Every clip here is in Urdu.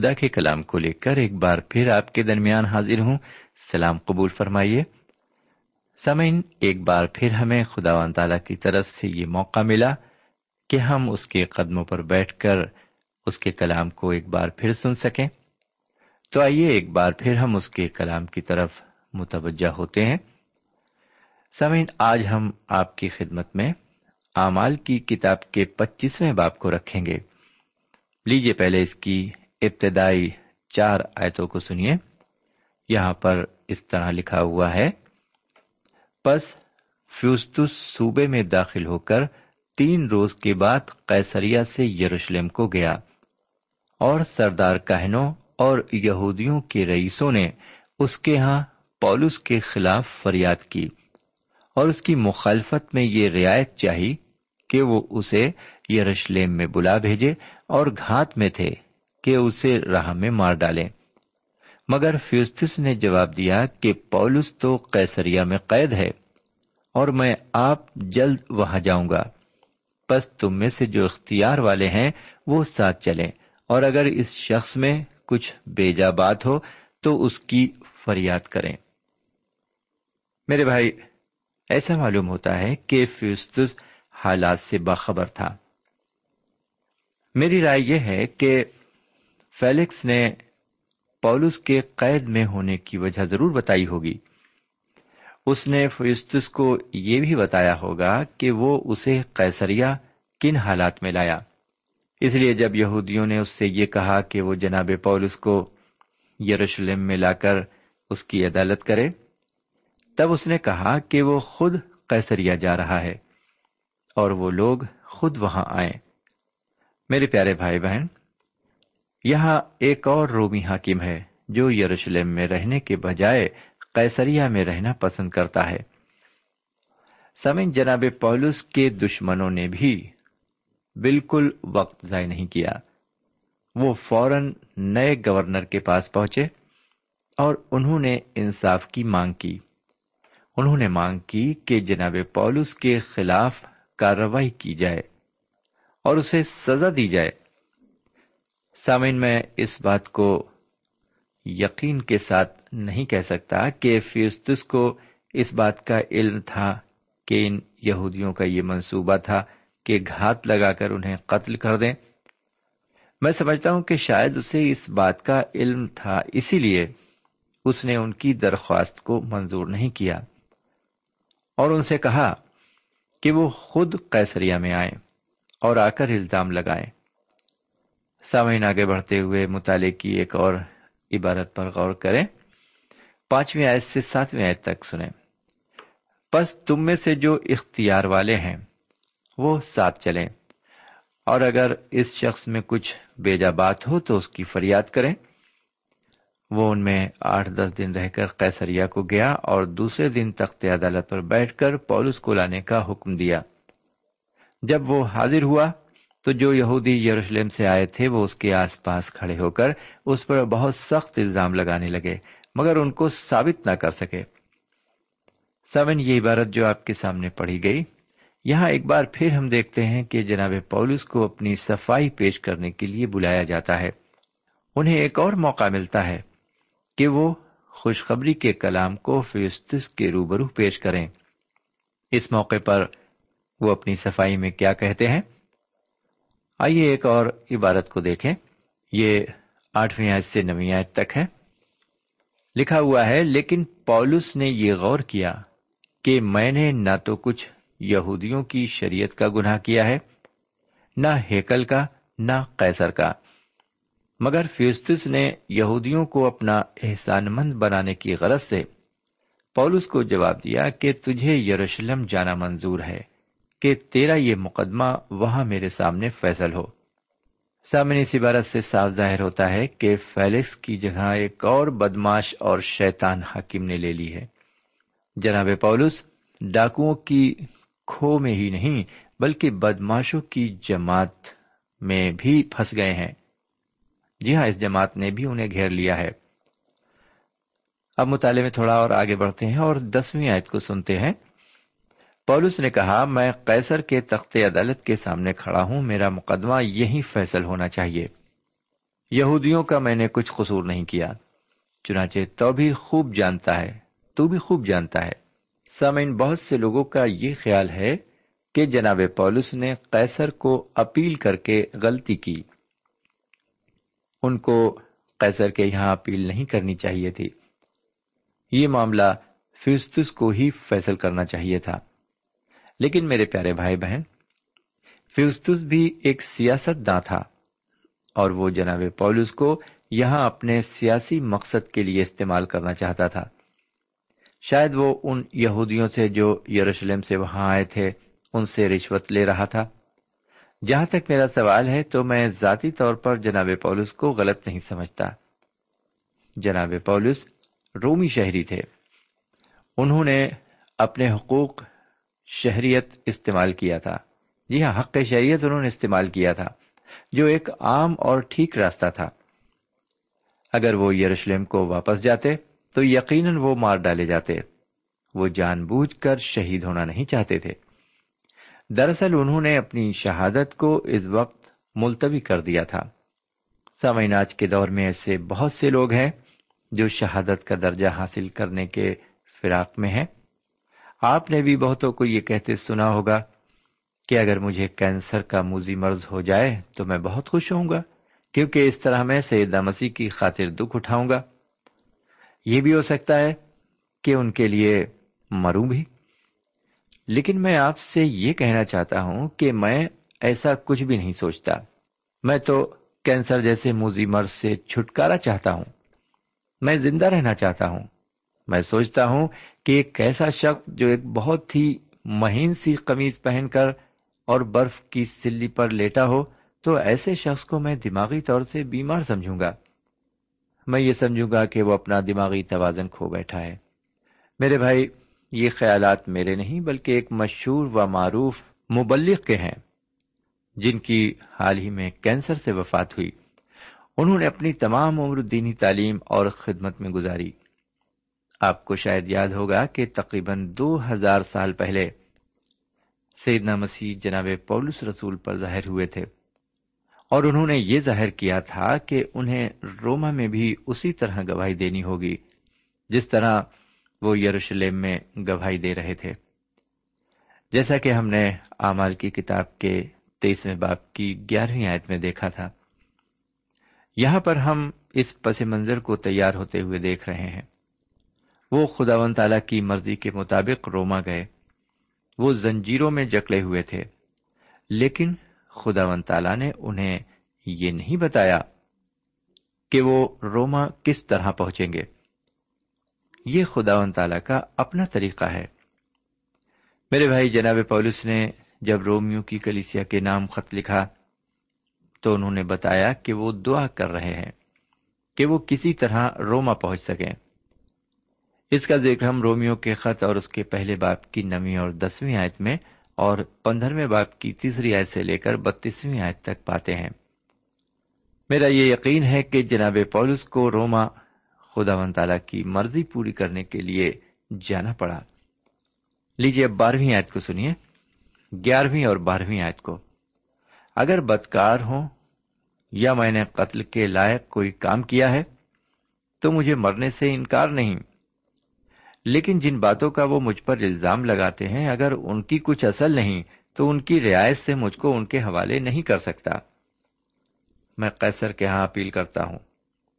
خدا کے کلام کو لے کر ایک بار پھر آپ کے درمیان حاضر ہوں۔ سلام قبول فرمائیے۔ سمعین ایک بار پھر ہمیں خدا و تعالی کی طرف سے یہ موقع ملا کہ ہم اس کے قدموں پر بیٹھ کر اس کے کلام کو ایک بار پھر سن سکیں۔ تو آئیے ایک بار پھر ہم اس کے کلام کی طرف متوجہ ہوتے ہیں۔ سمعین آج ہم آپ کی خدمت میں اعمال کی کتاب کے پچیسویں باپ کو رکھیں گے۔ لیجیے پہلے اس کی ابتدائی چار آیتوں کو سنیے۔ یہاں پر اس طرح لکھا ہوا ہے، پس فیوستس صوبے میں داخل ہو کر تین روز کے بعد قیسریا سے یروشلم کو گیا۔ اور سردار کہنوں اور یہودیوں کے رئیسوں نے اس کے ہاں پولس کے خلاف فریاد کی۔ اور اس کی مخالفت میں یہ رعایت چاہی کہ وہ اسے یروشلم میں بلا بھیجے اور گھات میں تھے۔ کہ اسے راہ میں مار ڈالیں۔ مگر فیوستس نے جواب دیا کہ پولس تو قیسریا میں قید ہے اور میں آپ جلد وہاں جاؤں گا۔ بس تم میں سے جو اختیار والے ہیں وہ ساتھ چلیں۔ اور اگر اس شخص میں کچھ بیجا بات ہو تو اس کی فریاد کریں۔ میرے بھائی، ایسا معلوم ہوتا ہے کہ فیوستس حالات سے باخبر تھا۔ میری رائے یہ ہے کہ فیلکس نے پولس کے قید میں ہونے کی وجہ ضرور بتائی ہوگی۔ اس نے فیستس کو یہ بھی بتایا ہوگا کہ وہ اسے قیسریا کن حالات میں لایا۔ اس لیے جب یہودیوں نے اس سے یہ کہا کہ وہ جناب پولس کو یروشلم میں لا کر اس کی عدالت کرے، تب اس نے کہا کہ وہ خود قیسریا جا رہا ہے اور وہ لوگ خود وہاں آئے میرے پیارے بھائی بہن یہاں ایک اور رومی حاکم ہے جو یروشلم میں رہنے کے بجائے قیسریا میں رہنا پسند کرتا ہے۔ سمن جناب پولس کے دشمنوں نے بھی بالکل وقت ضائع نہیں کیا۔ وہ فوراً نئے گورنر کے پاس پہنچے اور انہوں نے انصاف کی مانگ کی۔ انہوں نے مانگ کی کہ جناب پولس کے خلاف کارروائی کی جائے اور اسے سزا دی جائے۔ سامن میں اس بات کو یقین کے ساتھ نہیں کہہ سکتا کہ فیستس کو اس بات کا علم تھا کہ ان یہودیوں کا یہ منصوبہ تھا کہ گھات لگا کر انہیں قتل کر دیں۔ میں سمجھتا ہوں کہ شاید اسے اس بات کا علم تھا، اسی لیے اس نے ان کی درخواست کو منظور نہیں کیا اور ان سے کہا کہ وہ خود قیسریا میں آئیں اور آ کر الزام لگائیں۔ سامعین آگے بڑھتے ہوئے مطالعے کی ایک اور عبارت پر غور کریں۔ پانچویں آیت سے ساتویں آیت تک سنیں۔ بس تم میں سے جو اختیار والے ہیں، وہ ساتھ چلیں۔ اور اگر اس شخص میں کچھ بیجا بات ہو تو اس کی فریاد کریں۔ وہ ان میں آٹھ دس دن رہ کر قیسریا کو گیا اور دوسرے دن تخت عدالت پر بیٹھ کر پولس کو لانے کا حکم دیا۔ جب وہ حاضر ہوا تو جو یہودی یروشلم سے آئے تھے وہ اس کے آس پاس کھڑے ہو کر اس پر بہت سخت الزام لگانے لگے، مگر ان کو ثابت نہ کر سکے۔ سمن، یہ عبارت جو آپ کے سامنے پڑھی گئی، یہاں ایک بار پھر ہم دیکھتے ہیں کہ جناب پولس کو اپنی صفائی پیش کرنے کے لیے بلایا جاتا ہے۔ انہیں ایک اور موقع ملتا ہے کہ وہ خوشخبری کے کلام کو فیستس کے روبرو پیش کریں۔ اس موقع پر وہ اپنی صفائی میں کیا کہتے ہیں؟ آئیے ایک اور عبارت کو دیکھیں۔ یہ آٹھویں آیت سے نویں آیت تک ہے۔ لکھا ہوا ہے، لیکن پولس نے یہ غور کیا کہ میں نے نہ تو کچھ یہودیوں کی شریعت کا گناہ کیا ہے، نہ ہیکل کا، نہ قیصر کا۔ مگر فیوستس نے یہودیوں کو اپنا احسان مند بنانے کی غرض سے پولس کو جواب دیا کہ تجھے یروشلم جانا منظور ہے۔ کہ تیرا یہ مقدمہ وہاں میرے سامنے فیصل ہو۔ سامنے اس عبارت سے صاف ظاہر ہوتا ہے کہ فیلکس کی جگہ ایک اور بدماش اور شیطان حاکم نے لے لی ہے۔ جناب پولس، ڈاکوؤں کی کھو میں ہی نہیں بلکہ بدماشوں کی جماعت میں بھی پھنس گئے ہیں۔ جی ہاں اس جماعت نے بھی انہیں گھیر لیا ہے۔ اب مطالعے میں تھوڑا اور آگے بڑھتے ہیں اور دسویں آیت کو سنتے ہیں۔ پولس نے کہا، میں قیصر کے تخت عدالت کے سامنے کھڑا ہوں، میرا مقدمہ یہی فیصل ہونا چاہیے۔ یہودیوں کا میں نے کچھ قصور نہیں کیا، چنانچہ تو بھی خوب جانتا ہے، تو بھی خوب جانتا ہے۔ سامعین، بہت سے لوگوں کا یہ خیال ہے کہ جناب پولس نے قیصر کو اپیل کر کے غلطی کی۔ ان کو قیصر کے یہاں اپیل نہیں کرنی چاہیے تھی۔ یہ معاملہ فیستس کو ہی فیصل کرنا چاہیے تھا۔ لیکن میرے پیارے بھائی بہن فیستس بھی ایک سیاست داں تھا اور وہ جناب پولس کو یہاں اپنے سیاسی مقصد کے لیے استعمال کرنا چاہتا تھا۔ شاید وہ ان یہودیوں سے جو یروشلم سے وہاں آئے تھے، ان سے رشوت لے رہا تھا۔ جہاں تک میرا سوال ہے تو میں ذاتی طور پر جناب پولس کو غلط نہیں سمجھتا۔ جناب پولس رومی شہری تھے۔ انہوں نے اپنے حقوق شہریت استعمال کیا تھا۔ جی ہاں حق شہریت انہوں نے استعمال کیا تھا، جو ایک عام اور ٹھیک راستہ تھا۔ اگر وہ یروشلم کو واپس جاتے، تو یقیناً وہ مار ڈالے جاتے۔ وہ جان بوجھ کر شہید ہونا نہیں چاہتے تھے۔ دراصل انہوں نے اپنی شہادت کو اس وقت ملتوی کر دیا تھا۔ سمعین آج کے دور میں ایسے بہت سے لوگ ہیں جو شہادت کا درجہ حاصل کرنے کے فراق میں ہیں۔ آپ نے بھی بہتوں کو یہ کہتے سنا ہوگا کہ اگر مجھے کینسر کا موزی مرض ہو جائے تو میں بہت خوش ہوں گا، کیونکہ اس طرح میں سیدہ مسیح کی خاطر دکھ اٹھاؤں گا۔ یہ بھی ہو سکتا ہے کہ ان کے لیے مروں بھی۔ لیکن میں آپ سے یہ کہنا چاہتا ہوں کہ میں ایسا کچھ بھی نہیں سوچتا۔ میں تو کینسر جیسے موزی مرض سے چھٹکارا چاہتا ہوں۔ میں زندہ رہنا چاہتا ہوں۔ میں سوچتا ہوں کہ ایک ایسا شخص جو ایک بہت ہی مہین سی قمیض پہن کر اور برف کی سلی پر لیٹا ہو، تو ایسے شخص کو میں دماغی طور سے بیمار سمجھوں گا۔ میں یہ سمجھوں گا کہ وہ اپنا دماغی توازن کھو بیٹھا ہے۔ میرے بھائی، یہ خیالات میرے نہیں، بلکہ ایک مشہور و معروف مبلغ کے ہیں، جن کی حال ہی میں کینسر سے وفات ہوئی۔ انہوں نے اپنی تمام عمر دینی تعلیم اور خدمت میں گزاری۔ آپ کو شاید یاد ہوگا کہ تقریباً دو ہزار سال پہلے سیدنا مسیح جناب پولس رسول پر ظاہر ہوئے تھے اور انہوں نے یہ ظاہر کیا تھا کہ انہیں روما میں بھی اسی طرح گواہی دینی ہوگی جس طرح وہ یروشلم میں گواہی دے رہے تھے۔ جیسا کہ ہم نے آمال کی کتاب کے تیسویں باپ کی گیارہویں آیت میں دیکھا تھا۔ یہاں پر ہم اس پس منظر کو تیار ہوتے ہوئے دیکھ رہے ہیں۔ وہ خدا و تعالی کی مرضی کے مطابق روما گئے۔ وہ زنجیروں میں جکڑے ہوئے تھے۔ لیکن خدا و تعالی نے انہیں یہ نہیں بتایا کہ وہ روما کس طرح پہنچیں گے۔ یہ خدا و تعالی کا اپنا طریقہ ہے۔ میرے بھائی، جناب پولس نے جب رومیو کی کلیسیا کے نام خط لکھا تو انہوں نے بتایا کہ وہ دعا کر رہے ہیں کہ وہ کسی طرح روما پہنچ سکیں۔ اس کا ذکر ہم رومیو کے خط اور اس کے پہلے باپ کی نویں اور دسویں آیت میں اور پندرہویں باپ کی تیسری آیت سے لے کر بتیسویں آیت تک پاتے ہیں۔ میرا یہ یقین ہے کہ جناب پولس کو روما خدا و تعالی کی مرضی پوری کرنے کے لیے جانا پڑا۔ لیجیے اب بارہویں آیت کو سنیے۔ گیارہویں اور بارہویں آیت کو۔ اگر بدکار ہوں یا میں نے قتل کے لائق کوئی کام کیا ہے تو مجھے مرنے سے انکار نہیں۔ لیکن جن باتوں کا وہ مجھ پر الزام لگاتے ہیں، اگر ان کی کچھ اصل نہیں، تو ان کی رعایت سے مجھ کو ان کے حوالے نہیں کر سکتا۔ میں قیصر کے ہاں اپیل کرتا ہوں۔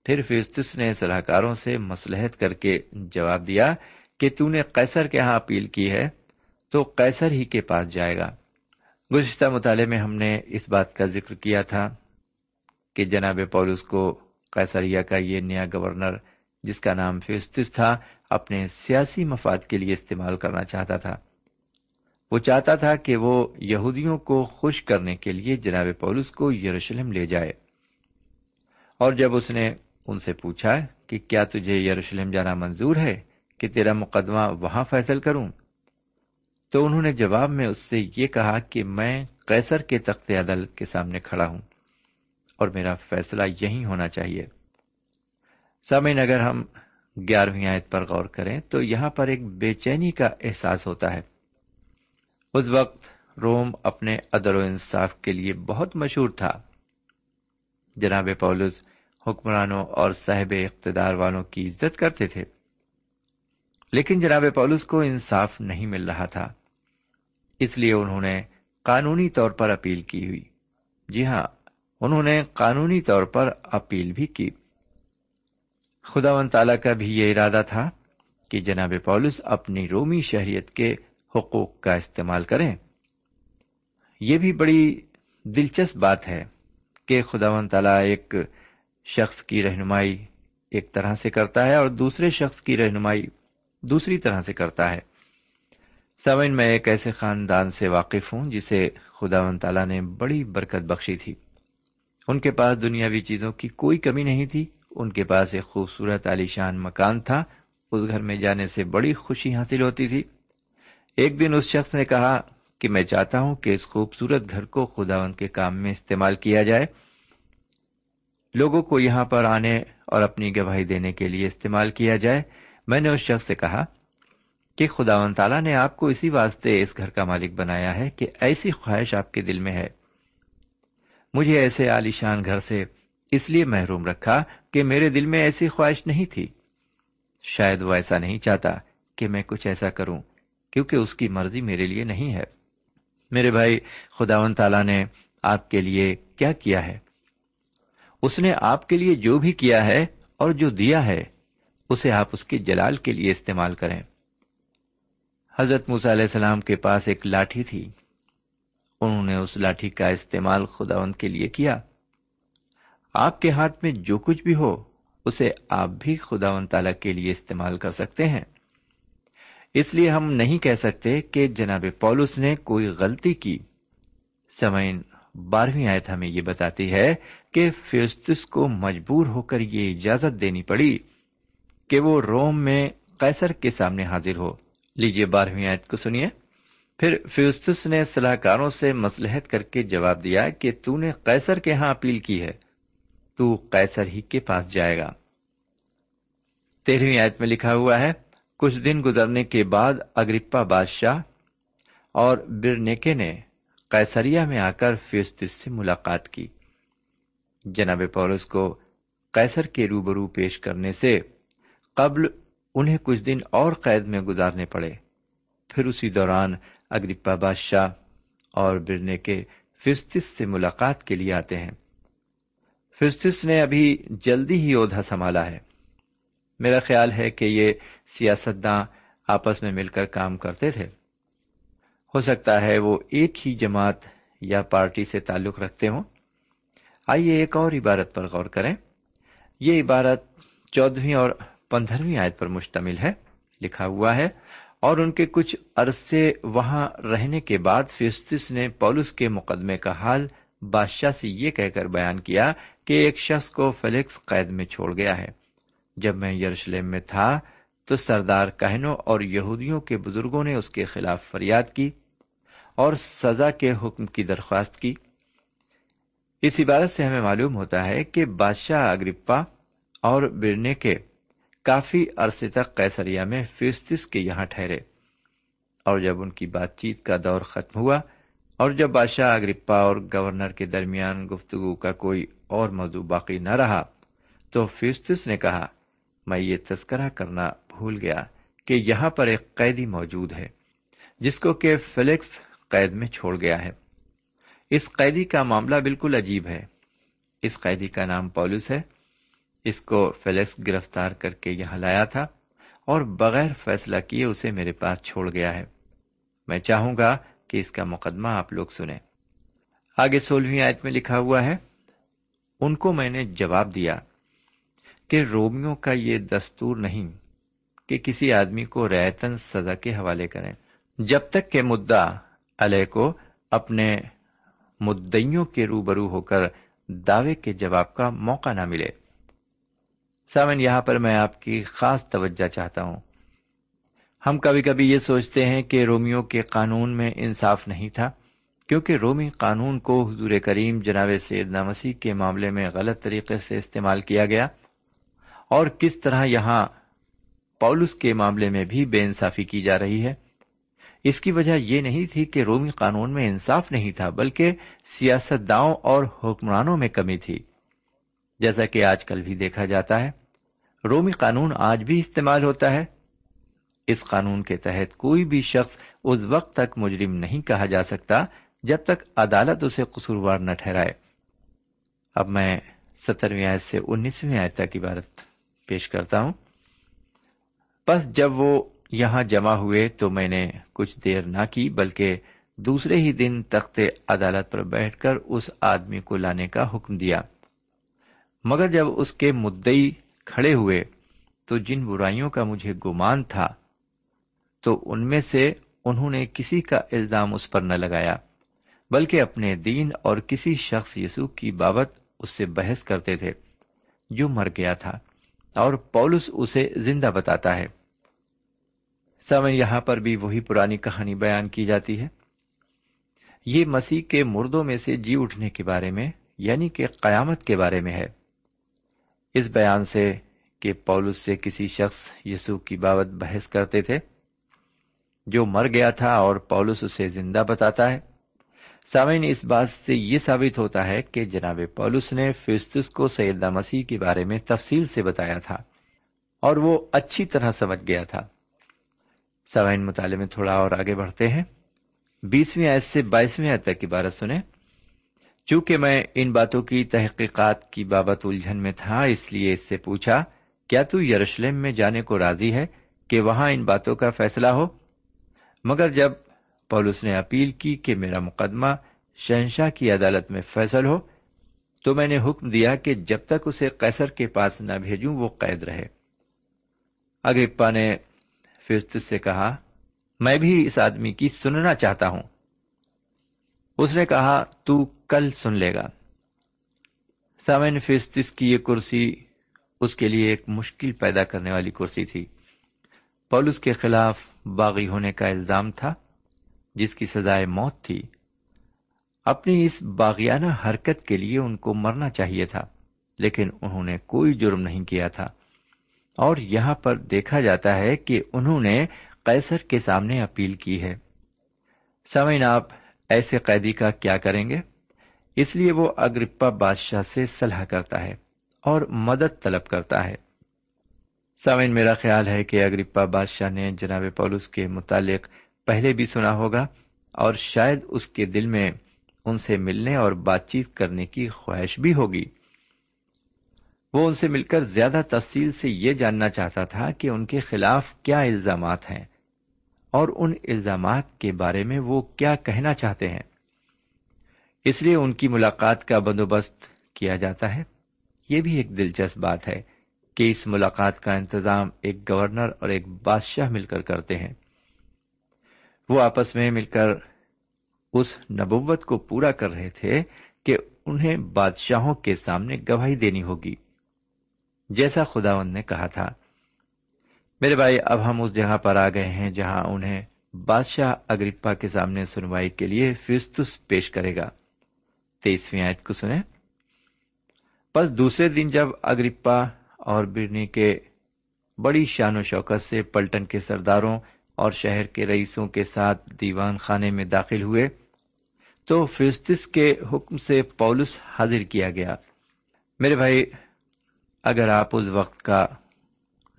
پھر فیستس نے صلاحکاروں سے مسلحت کر کے جواب دیا کہ تو نے قیصر کے ہاں اپیل کی ہے، تو قیصر ہی کے پاس جائے گا۔ گزشتہ مطالعے میں ہم نے اس بات کا ذکر کیا تھا کہ جناب پولس کو قیصریہ کا یہ نیا گورنر، جس کا نام فیستس تھا اپنے سیاسی مفاد کے لیے استعمال کرنا چاہتا تھا۔ وہ چاہتا تھا کہ وہ یہودیوں کو خوش کرنے کے لیے جناب پولس کو یروشلم لے جائے۔ اور جب اس نے ان سے پوچھا کہ کیا تجھے یروشلم جانا منظور ہے کہ تیرا مقدمہ وہاں فیصل کروں؟ تو انہوں نے جواب میں اس سے یہ کہا کہ میں قیصر کے تخت عدالت کے سامنے کھڑا ہوں اور میرا فیصلہ یہی ہونا چاہیے۔ سامعین، اگر ہم گیارہویں آیت پر غور کریں تو یہاں پر ایک بے چینی کا احساس ہوتا ہے۔ اس وقت روم اپنے ادر و انصاف کے لیے بہت مشہور تھا۔ جناب پولس حکمرانوں اور صاحب اقتدار والوں کی عزت کرتے تھے۔ لیکن جناب پولس کو انصاف نہیں مل رہا تھا۔ اس لیے انہوں نے قانونی طور پر اپیل کی ہوئی۔ جی ہاں انہوں نے قانونی طور پر اپیل بھی کی۔ خدا و تعالی کا بھی یہ ارادہ تھا کہ جناب پولس اپنی رومی شہریت کے حقوق کا استعمال کریں۔ یہ بھی بڑی دلچسپ بات ہے کہ خدا و تعالی ایک شخص کی رہنمائی ایک طرح سے کرتا ہے اور دوسرے شخص کی رہنمائی دوسری طرح سے کرتا ہے۔ سمن میں ایک ایسے خاندان سے واقف ہوں جسے خدا و تعالیٰ نے بڑی برکت بخشی تھی۔ ان کے پاس دنیاوی چیزوں کی کوئی کمی نہیں تھی۔ ان کے پاس ایک خوبصورت عالیشان مکان تھا۔ اس گھر میں جانے سے بڑی خوشی حاصل ہوتی تھی۔ ایک دن اس شخص نے کہا کہ میں چاہتا ہوں کہ اس خوبصورت گھر کو خداون کے کام میں استعمال کیا جائے۔ لوگوں کو یہاں پر آنے اور اپنی گواہی دینے کے لیے استعمال کیا جائے۔ میں نے اس شخص سے کہا کہ خدا و تعالیٰ نے آپ کو اسی واسطے اس گھر کا مالک بنایا ہے کہ ایسی خواہش آپ کے دل میں ہے۔ مجھے ایسے عالیشان گھر سے اس لیے محروم رکھا کہ میرے دل میں ایسی خواہش نہیں تھی۔ شاید وہ ایسا نہیں چاہتا کہ میں کچھ ایسا کروں، کیونکہ اس کی مرضی میرے لیے نہیں ہے۔ میرے بھائی خداون تعالی نے آپ کے لیے کیا کیا ہے؟ اس نے آپ کے لیے جو بھی کیا ہے اور جو دیا ہے، اسے آپ اس کے جلال کے لیے استعمال کریں۔ حضرت موسیٰ علیہ السلام کے پاس ایک لاٹھی تھی۔ انہوں نے اس لاٹھی کا استعمال خداون کے لیے کیا۔ آپ کے ہاتھ میں جو کچھ بھی ہو، اسے آپ بھی خدا و تعالی کے لیے استعمال کر سکتے ہیں۔ اس لیے ہم نہیں کہہ سکتے کہ جناب پولس نے کوئی غلطی کی۔ سمعین، بارہویں آیت ہمیں یہ بتاتی ہے کہ فیوستس کو مجبور ہو کر یہ اجازت دینی پڑی کہ وہ روم میں قیصر کے سامنے حاضر ہو۔ لیجیے بارہویں آیت کو سنیے۔ پھر فیوستس نے سلاحکاروں سے مسلحت کر کے جواب دیا کہ تو نے قیصر کے ہاں اپیل کی ہے۔ تو قیصر ہی کے پاس جائے گا۔ تیرہویں آیت میں لکھا ہوا ہے، کچھ دن گزرنے کے بعد اگرپا بادشاہ اور برنیکے نے قیصریا میں آ کر فیوستس سے ملاقات کی۔ جناب پولس کو قیصر کے روبرو پیش کرنے سے قبل انہیں کچھ دن اور قید میں گزارنے پڑے۔ پھر اسی دوران اگرپا بادشاہ اور برنے کے فستس سے ملاقات کے لیے آتے ہیں۔ فسطس نے ابھی جلدی ہی عہدہ سنبھالا ہے۔ میرا خیال ہے کہ یہ سیاستداں آپس میں مل کر کام کرتے تھے۔ ہو سکتا ہے وہ ایک ہی جماعت یا پارٹی سے تعلق رکھتے ہوں۔ آئیے ایک اور عبارت پر غور کریں۔ یہ عبارت چودہویں اور پندرہویں آیت پر مشتمل ہے۔ لکھا ہوا ہے، اور ان کے کچھ عرصے وہاں رہنے کے بعد فیستس نے پولس کے مقدمے کا حال بادشاہ سے یہ کہہ کر بیان کیا کہ ایک شخص کو فلیکس قید میں چھوڑ گیا ہے۔ جب میں یروشلم میں تھا تو سردار کہنوں اور یہودیوں کے بزرگوں نے اس کے خلاف فریاد کی اور سزا کے حکم کی درخواست کی۔ اس عبارت سے ہمیں معلوم ہوتا ہے کہ بادشاہ اگرپا اور برنے کے کافی عرصے تک کیسریا میں فیستس کے یہاں ٹھہرے اور جب ان کی بات چیت کا دور ختم ہوا اور جب بادشاہ اگرپا اور گورنر کے درمیان گفتگو کا کوئی اور موضوع باقی نہ رہا۔ تو فیوستس نے کہا، میں یہ تذکرہ کرنا بھول گیا کہ یہاں پر ایک قیدی موجود ہے، جس کو کہ فلیکس قید میں چھوڑ گیا ہے۔ اس قیدی کا معاملہ بالکل عجیب ہے۔ اس قیدی کا نام پولس ہے۔ اس کو فلیکس گرفتار کر کے یہاں لایا تھا اور بغیر فیصلہ کیے اسے میرے پاس چھوڑ گیا ہے۔ میں چاہوں گا کہ اس کا مقدمہ آپ لوگ سنیں۔ آگے سولہویں آیت میں لکھا ہوا ہے ان کو میں نے جواب دیا کہ رومیوں کا یہ دستور نہیں کہ کسی آدمی کو ریتن سزا کے حوالے کریں۔ جب تک کہ مدعا علیہ کو اپنے مدئیوں کے روبرو ہو کر دعوے کے جواب کا موقع نہ ملے۔ سامن، یہاں پر میں آپ کی خاص توجہ چاہتا ہوں۔ ہم کبھی کبھی یہ سوچتے ہیں کہ رومیو کے قانون میں انصاف نہیں تھا۔ کیونکہ رومی قانون کو حضور کریم جناب سیدنا مسیح کے معاملے میں غلط طریقے سے استعمال کیا گیا اور کس طرح یہاں پولس کے معاملے میں بھی بے انصافی کی جا رہی ہے۔ اس کی وجہ یہ نہیں تھی کہ رومی قانون میں انصاف نہیں تھا، بلکہ سیاست داؤں اور حکمرانوں میں کمی تھی۔ جیسا کہ آج کل بھی دیکھا جاتا ہے، رومی قانون آج بھی استعمال ہوتا ہے۔ اس قانون کے تحت کوئی بھی شخص اس وقت تک مجرم نہیں کہا جا سکتا جب تک عدالت اسے قصوروار نہ ٹھہرائے۔ اب میں سترویں آیت سے انیسویں آیت تک عبارت پیش کرتا ہوں۔ بس جب وہ یہاں جمع ہوئے تو میں نے کچھ دیر نہ کی، بلکہ دوسرے ہی دن تخت عدالت پر بیٹھ کر اس آدمی کو لانے کا حکم دیا۔ مگر جب اس کے مدئی کھڑے ہوئے تو جن برائیوں کا مجھے گمان تھا، تو ان میں سے انہوں نے کسی کا الزام اس پر نہ لگایا۔ بلکہ اپنے دین اور کسی شخص یسوع کی بابت اس سے بحث کرتے تھے، جو مر گیا تھا، اور پولس اسے زندہ بتاتا ہے۔ سمے یہاں پر بھی وہی پرانی کہانی بیان کی جاتی ہے۔ یہ مسیح کے مردوں میں سے جی اٹھنے کے بارے میں یعنی کہ قیامت کے بارے میں ہے۔ اس بیان سے کہ پولس سے کسی شخص یسوع کی بابت بحث کرتے تھے، جو مر گیا تھا اور پولس اسے زندہ بتاتا ہے۔ سامعین، اس بات سے یہ ثابت ہوتا ہے کہ جناب پولس نے فیستس کو سیدہ مسیح کے بارے میں تفصیل سے بتایا تھا اور وہ اچھی طرح سمجھ گیا تھا۔ سوائن مطالعے میں تھوڑا اور آگے بڑھتے ہیں۔ بیسویں آیت سے بائیسویں آیت تک کی بارت سنیں۔ چونکہ میں ان باتوں کی تحقیقات کی بابت الجھن میں تھا، اس لیے اس سے پوچھا، کیا تو یروشلم میں جانے کو راضی ہے کہ وہاں ان باتوں کا فیصلہ ہو؟ مگر جب پولس نے اپیل کی کہ میرا مقدمہ شہنشاہ کی عدالت میں فیصل ہو، تو میں نے حکم دیا کہ جب تک اسے قیصر کے پاس نہ بھیجوں، وہ قید رہے۔ اگرپا نے فیست سے کہا، میں بھی اس آدمی کی سننا چاہتا ہوں۔ اس نے کہا، تو کل سن لے گا۔ سامن فیستس کی یہ کرسی اس کے لیے ایک مشکل پیدا کرنے والی کرسی تھی۔ پولس کے خلاف باغی ہونے کا الزام تھا۔ جس کی سزائے موت تھی، اپنی اس باغیانہ حرکت کے لیے ان کو مرنا چاہیے تھا، لیکن انہوں نے کوئی جرم نہیں کیا تھا۔ اور یہاں پر دیکھا جاتا ہے کہ انہوں نے قیصر کے سامنے اپیل کی ہے۔ سمعین آپ ایسے قیدی کا کیا کریں گے؟ اس لیے وہ اگرپا بادشاہ سے صلاح کرتا ہے اور مدد طلب کرتا ہے۔ سمعین میرا خیال ہے کہ اگرپا بادشاہ نے جناب پولس کے متعلق پہلے بھی سنا ہوگا اور شاید اس کے دل میں ان سے ملنے اور بات چیت کرنے کی خواہش بھی ہوگی۔ وہ ان سے مل کر زیادہ تفصیل سے یہ جاننا چاہتا تھا کہ ان کے خلاف کیا الزامات ہیں اور ان الزامات کے بارے میں وہ کیا کہنا چاہتے ہیں۔ اس لیے ان کی ملاقات کا بندوبست کیا جاتا ہے۔ یہ بھی ایک دلچسپ بات ہے کہ اس ملاقات کا انتظام ایک گورنر اور ایک بادشاہ مل کر کرتے ہیں۔ وہ آپس میں مل کر اس نبوت کو پورا کر رہے تھے کہ انہیں بادشاہوں کے سامنے گواہی دینی ہوگی۔ جیسا خداون نے کہا تھا، میرے بھائی، اب ہم اس جگہ پر آ گئے ہیں جہاں انہیں بادشاہ اگرپا کے سامنے سنوائی کے لیے فیستس پیش کرے گا۔ تیسویں آیت کو سنیں۔ بس دوسرے دن جب اگرپا اور برنی کے بڑی شان و شوکت سے پلٹن کے سرداروں اور شہر کے رئیسوں کے ساتھ دیوان خانے میں داخل ہوئے تو فیستس کے حکم سے پولس حاضر کیا گیا۔ میرے بھائی، اگر آپ اس وقت کا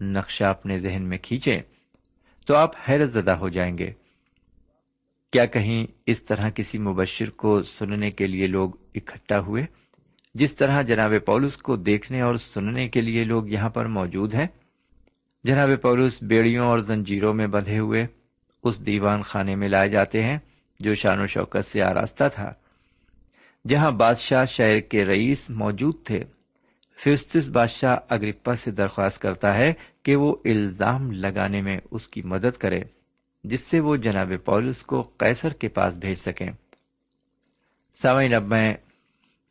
نقشہ اپنے ذہن میں کھینچیں تو آپ حیرت زدہ ہو جائیں گے۔ کیا کہیں اس طرح کسی مبشر کو سننے کے لیے لوگ اکٹھا ہوئے؟ جس طرح جناب پولس کو دیکھنے اور سننے کے لیے لوگ یہاں پر موجود ہیں۔ جناب پولس بیڑیوں اور زنجیروں میں بندھے ہوئے اس دیوان خانے میں لائے جاتے ہیں جو شان و شوکت سے آراستہ تھا۔ جہاں بادشاہ شہر کے رئیس موجود تھے فیستس بادشاہ اگرپا سے درخواست کرتا ہے کہ وہ الزام لگانے میں اس کی مدد کرے، جس سے وہ جناب پولس کو قیصر کے پاس بھیج سکیں۔ سامعین، اب میں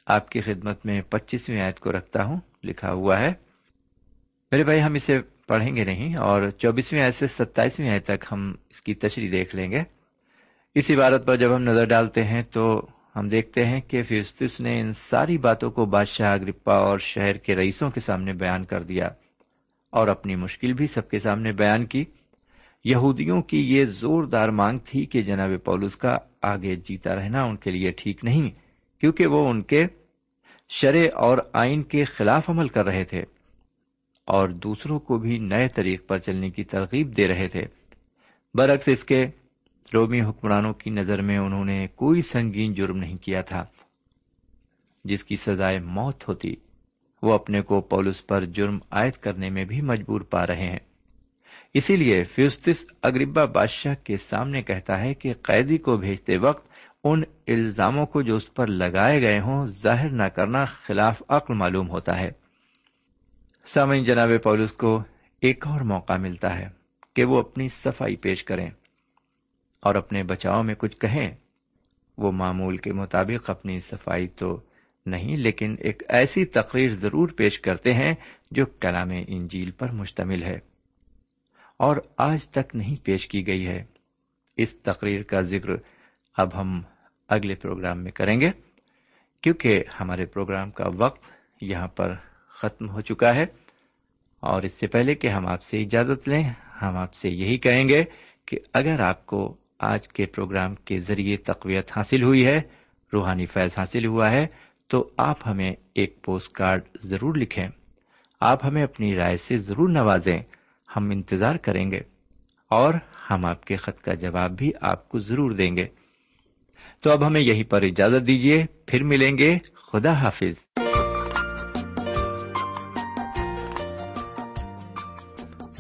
آپ کی خدمت میں پچیسویں آیت کو رکھتا ہوں، لکھا ہوا ہے۔ میرے بھائی، ہم اسے پڑھیں گے نہیں اور چوبیسویں آیت سے ستائیسویں آیت تک ہم اس کی تشریح دیکھ لیں گے۔ اس عبارت پر جب ہم نظر ڈالتے ہیں تو ہم دیکھتے ہیں کہ فیستس نے ان ساری باتوں کو بادشاہ اگرپا اور شہر کے رئیسوں کے سامنے بیان کر دیا اور اپنی مشکل بھی سب کے سامنے بیان کی۔ یہودیوں کی یہ زوردار مانگ تھی کہ جناب پولس کا آگے جیتا رہنا ان کے لیے ٹھیک نہیں کیونکہ وہ ان کے شرع اور آئین کے خلاف عمل کر رہے تھے۔ اور دوسروں کو بھی نئے طریق پر چلنے کی ترغیب دے رہے تھے۔ برعکس اس کے رومی حکمرانوں کی نظر میں انہوں نے کوئی سنگین جرم نہیں کیا تھا۔ جس کی سزائے موت ہوتی، وہ اپنے کو پولس پر جرم عائد کرنے میں بھی مجبور پا رہے ہیں۔ اسی لیے فیوستس اگربا بادشاہ کے سامنے کہتا ہے کہ قیدی کو بھیجتے وقت ان الزاموں کو جو اس پر لگائے گئے ہوں، ظاہر نہ کرنا خلاف عقل معلوم ہوتا ہے۔ سامعین جناب پولس کو ایک اور موقع ملتا ہے کہ وہ اپنی صفائی پیش کریں اور اپنے بچاؤ میں کچھ کہیں۔ وہ معمول کے مطابق اپنی صفائی تو نہیں، لیکن ایک ایسی تقریر ضرور پیش کرتے ہیں جو کلام انجیل پر مشتمل ہے اور آج تک نہیں پیش کی گئی ہے۔ اس تقریر کا ذکر اب ہم اگلے پروگرام میں کریں گے، کیونکہ ہمارے پروگرام کا وقت یہاں پر ختم ہو چکا ہے۔ اور اس سے پہلے کہ ہم آپ سے اجازت لیں، ہم آپ سے یہی کہیں گے کہ اگر آپ کو آج کے پروگرام کے ذریعے تقویت حاصل ہوئی ہے، روحانی فیض حاصل ہوا ہے، تو آپ ہمیں ایک پوسٹ کارڈ ضرور لکھیں۔ آپ ہمیں اپنی رائے سے ضرور نوازیں۔ ہم انتظار کریں گے۔ اور ہم آپ کے خط کا جواب بھی آپ کو ضرور دیں گے۔ تو اب ہمیں یہیں پر اجازت دیجیے پھر ملیں گے۔ خدا حافظ۔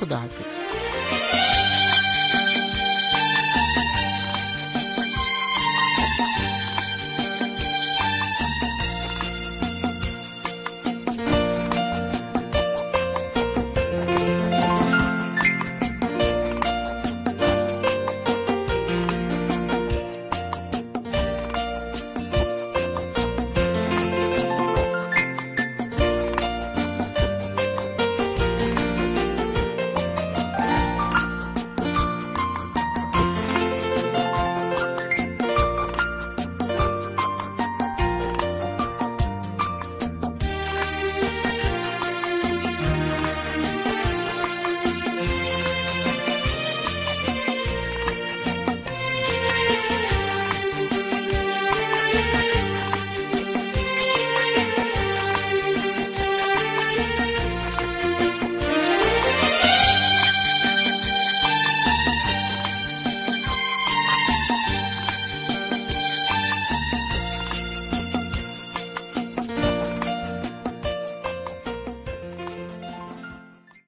خدا حافظ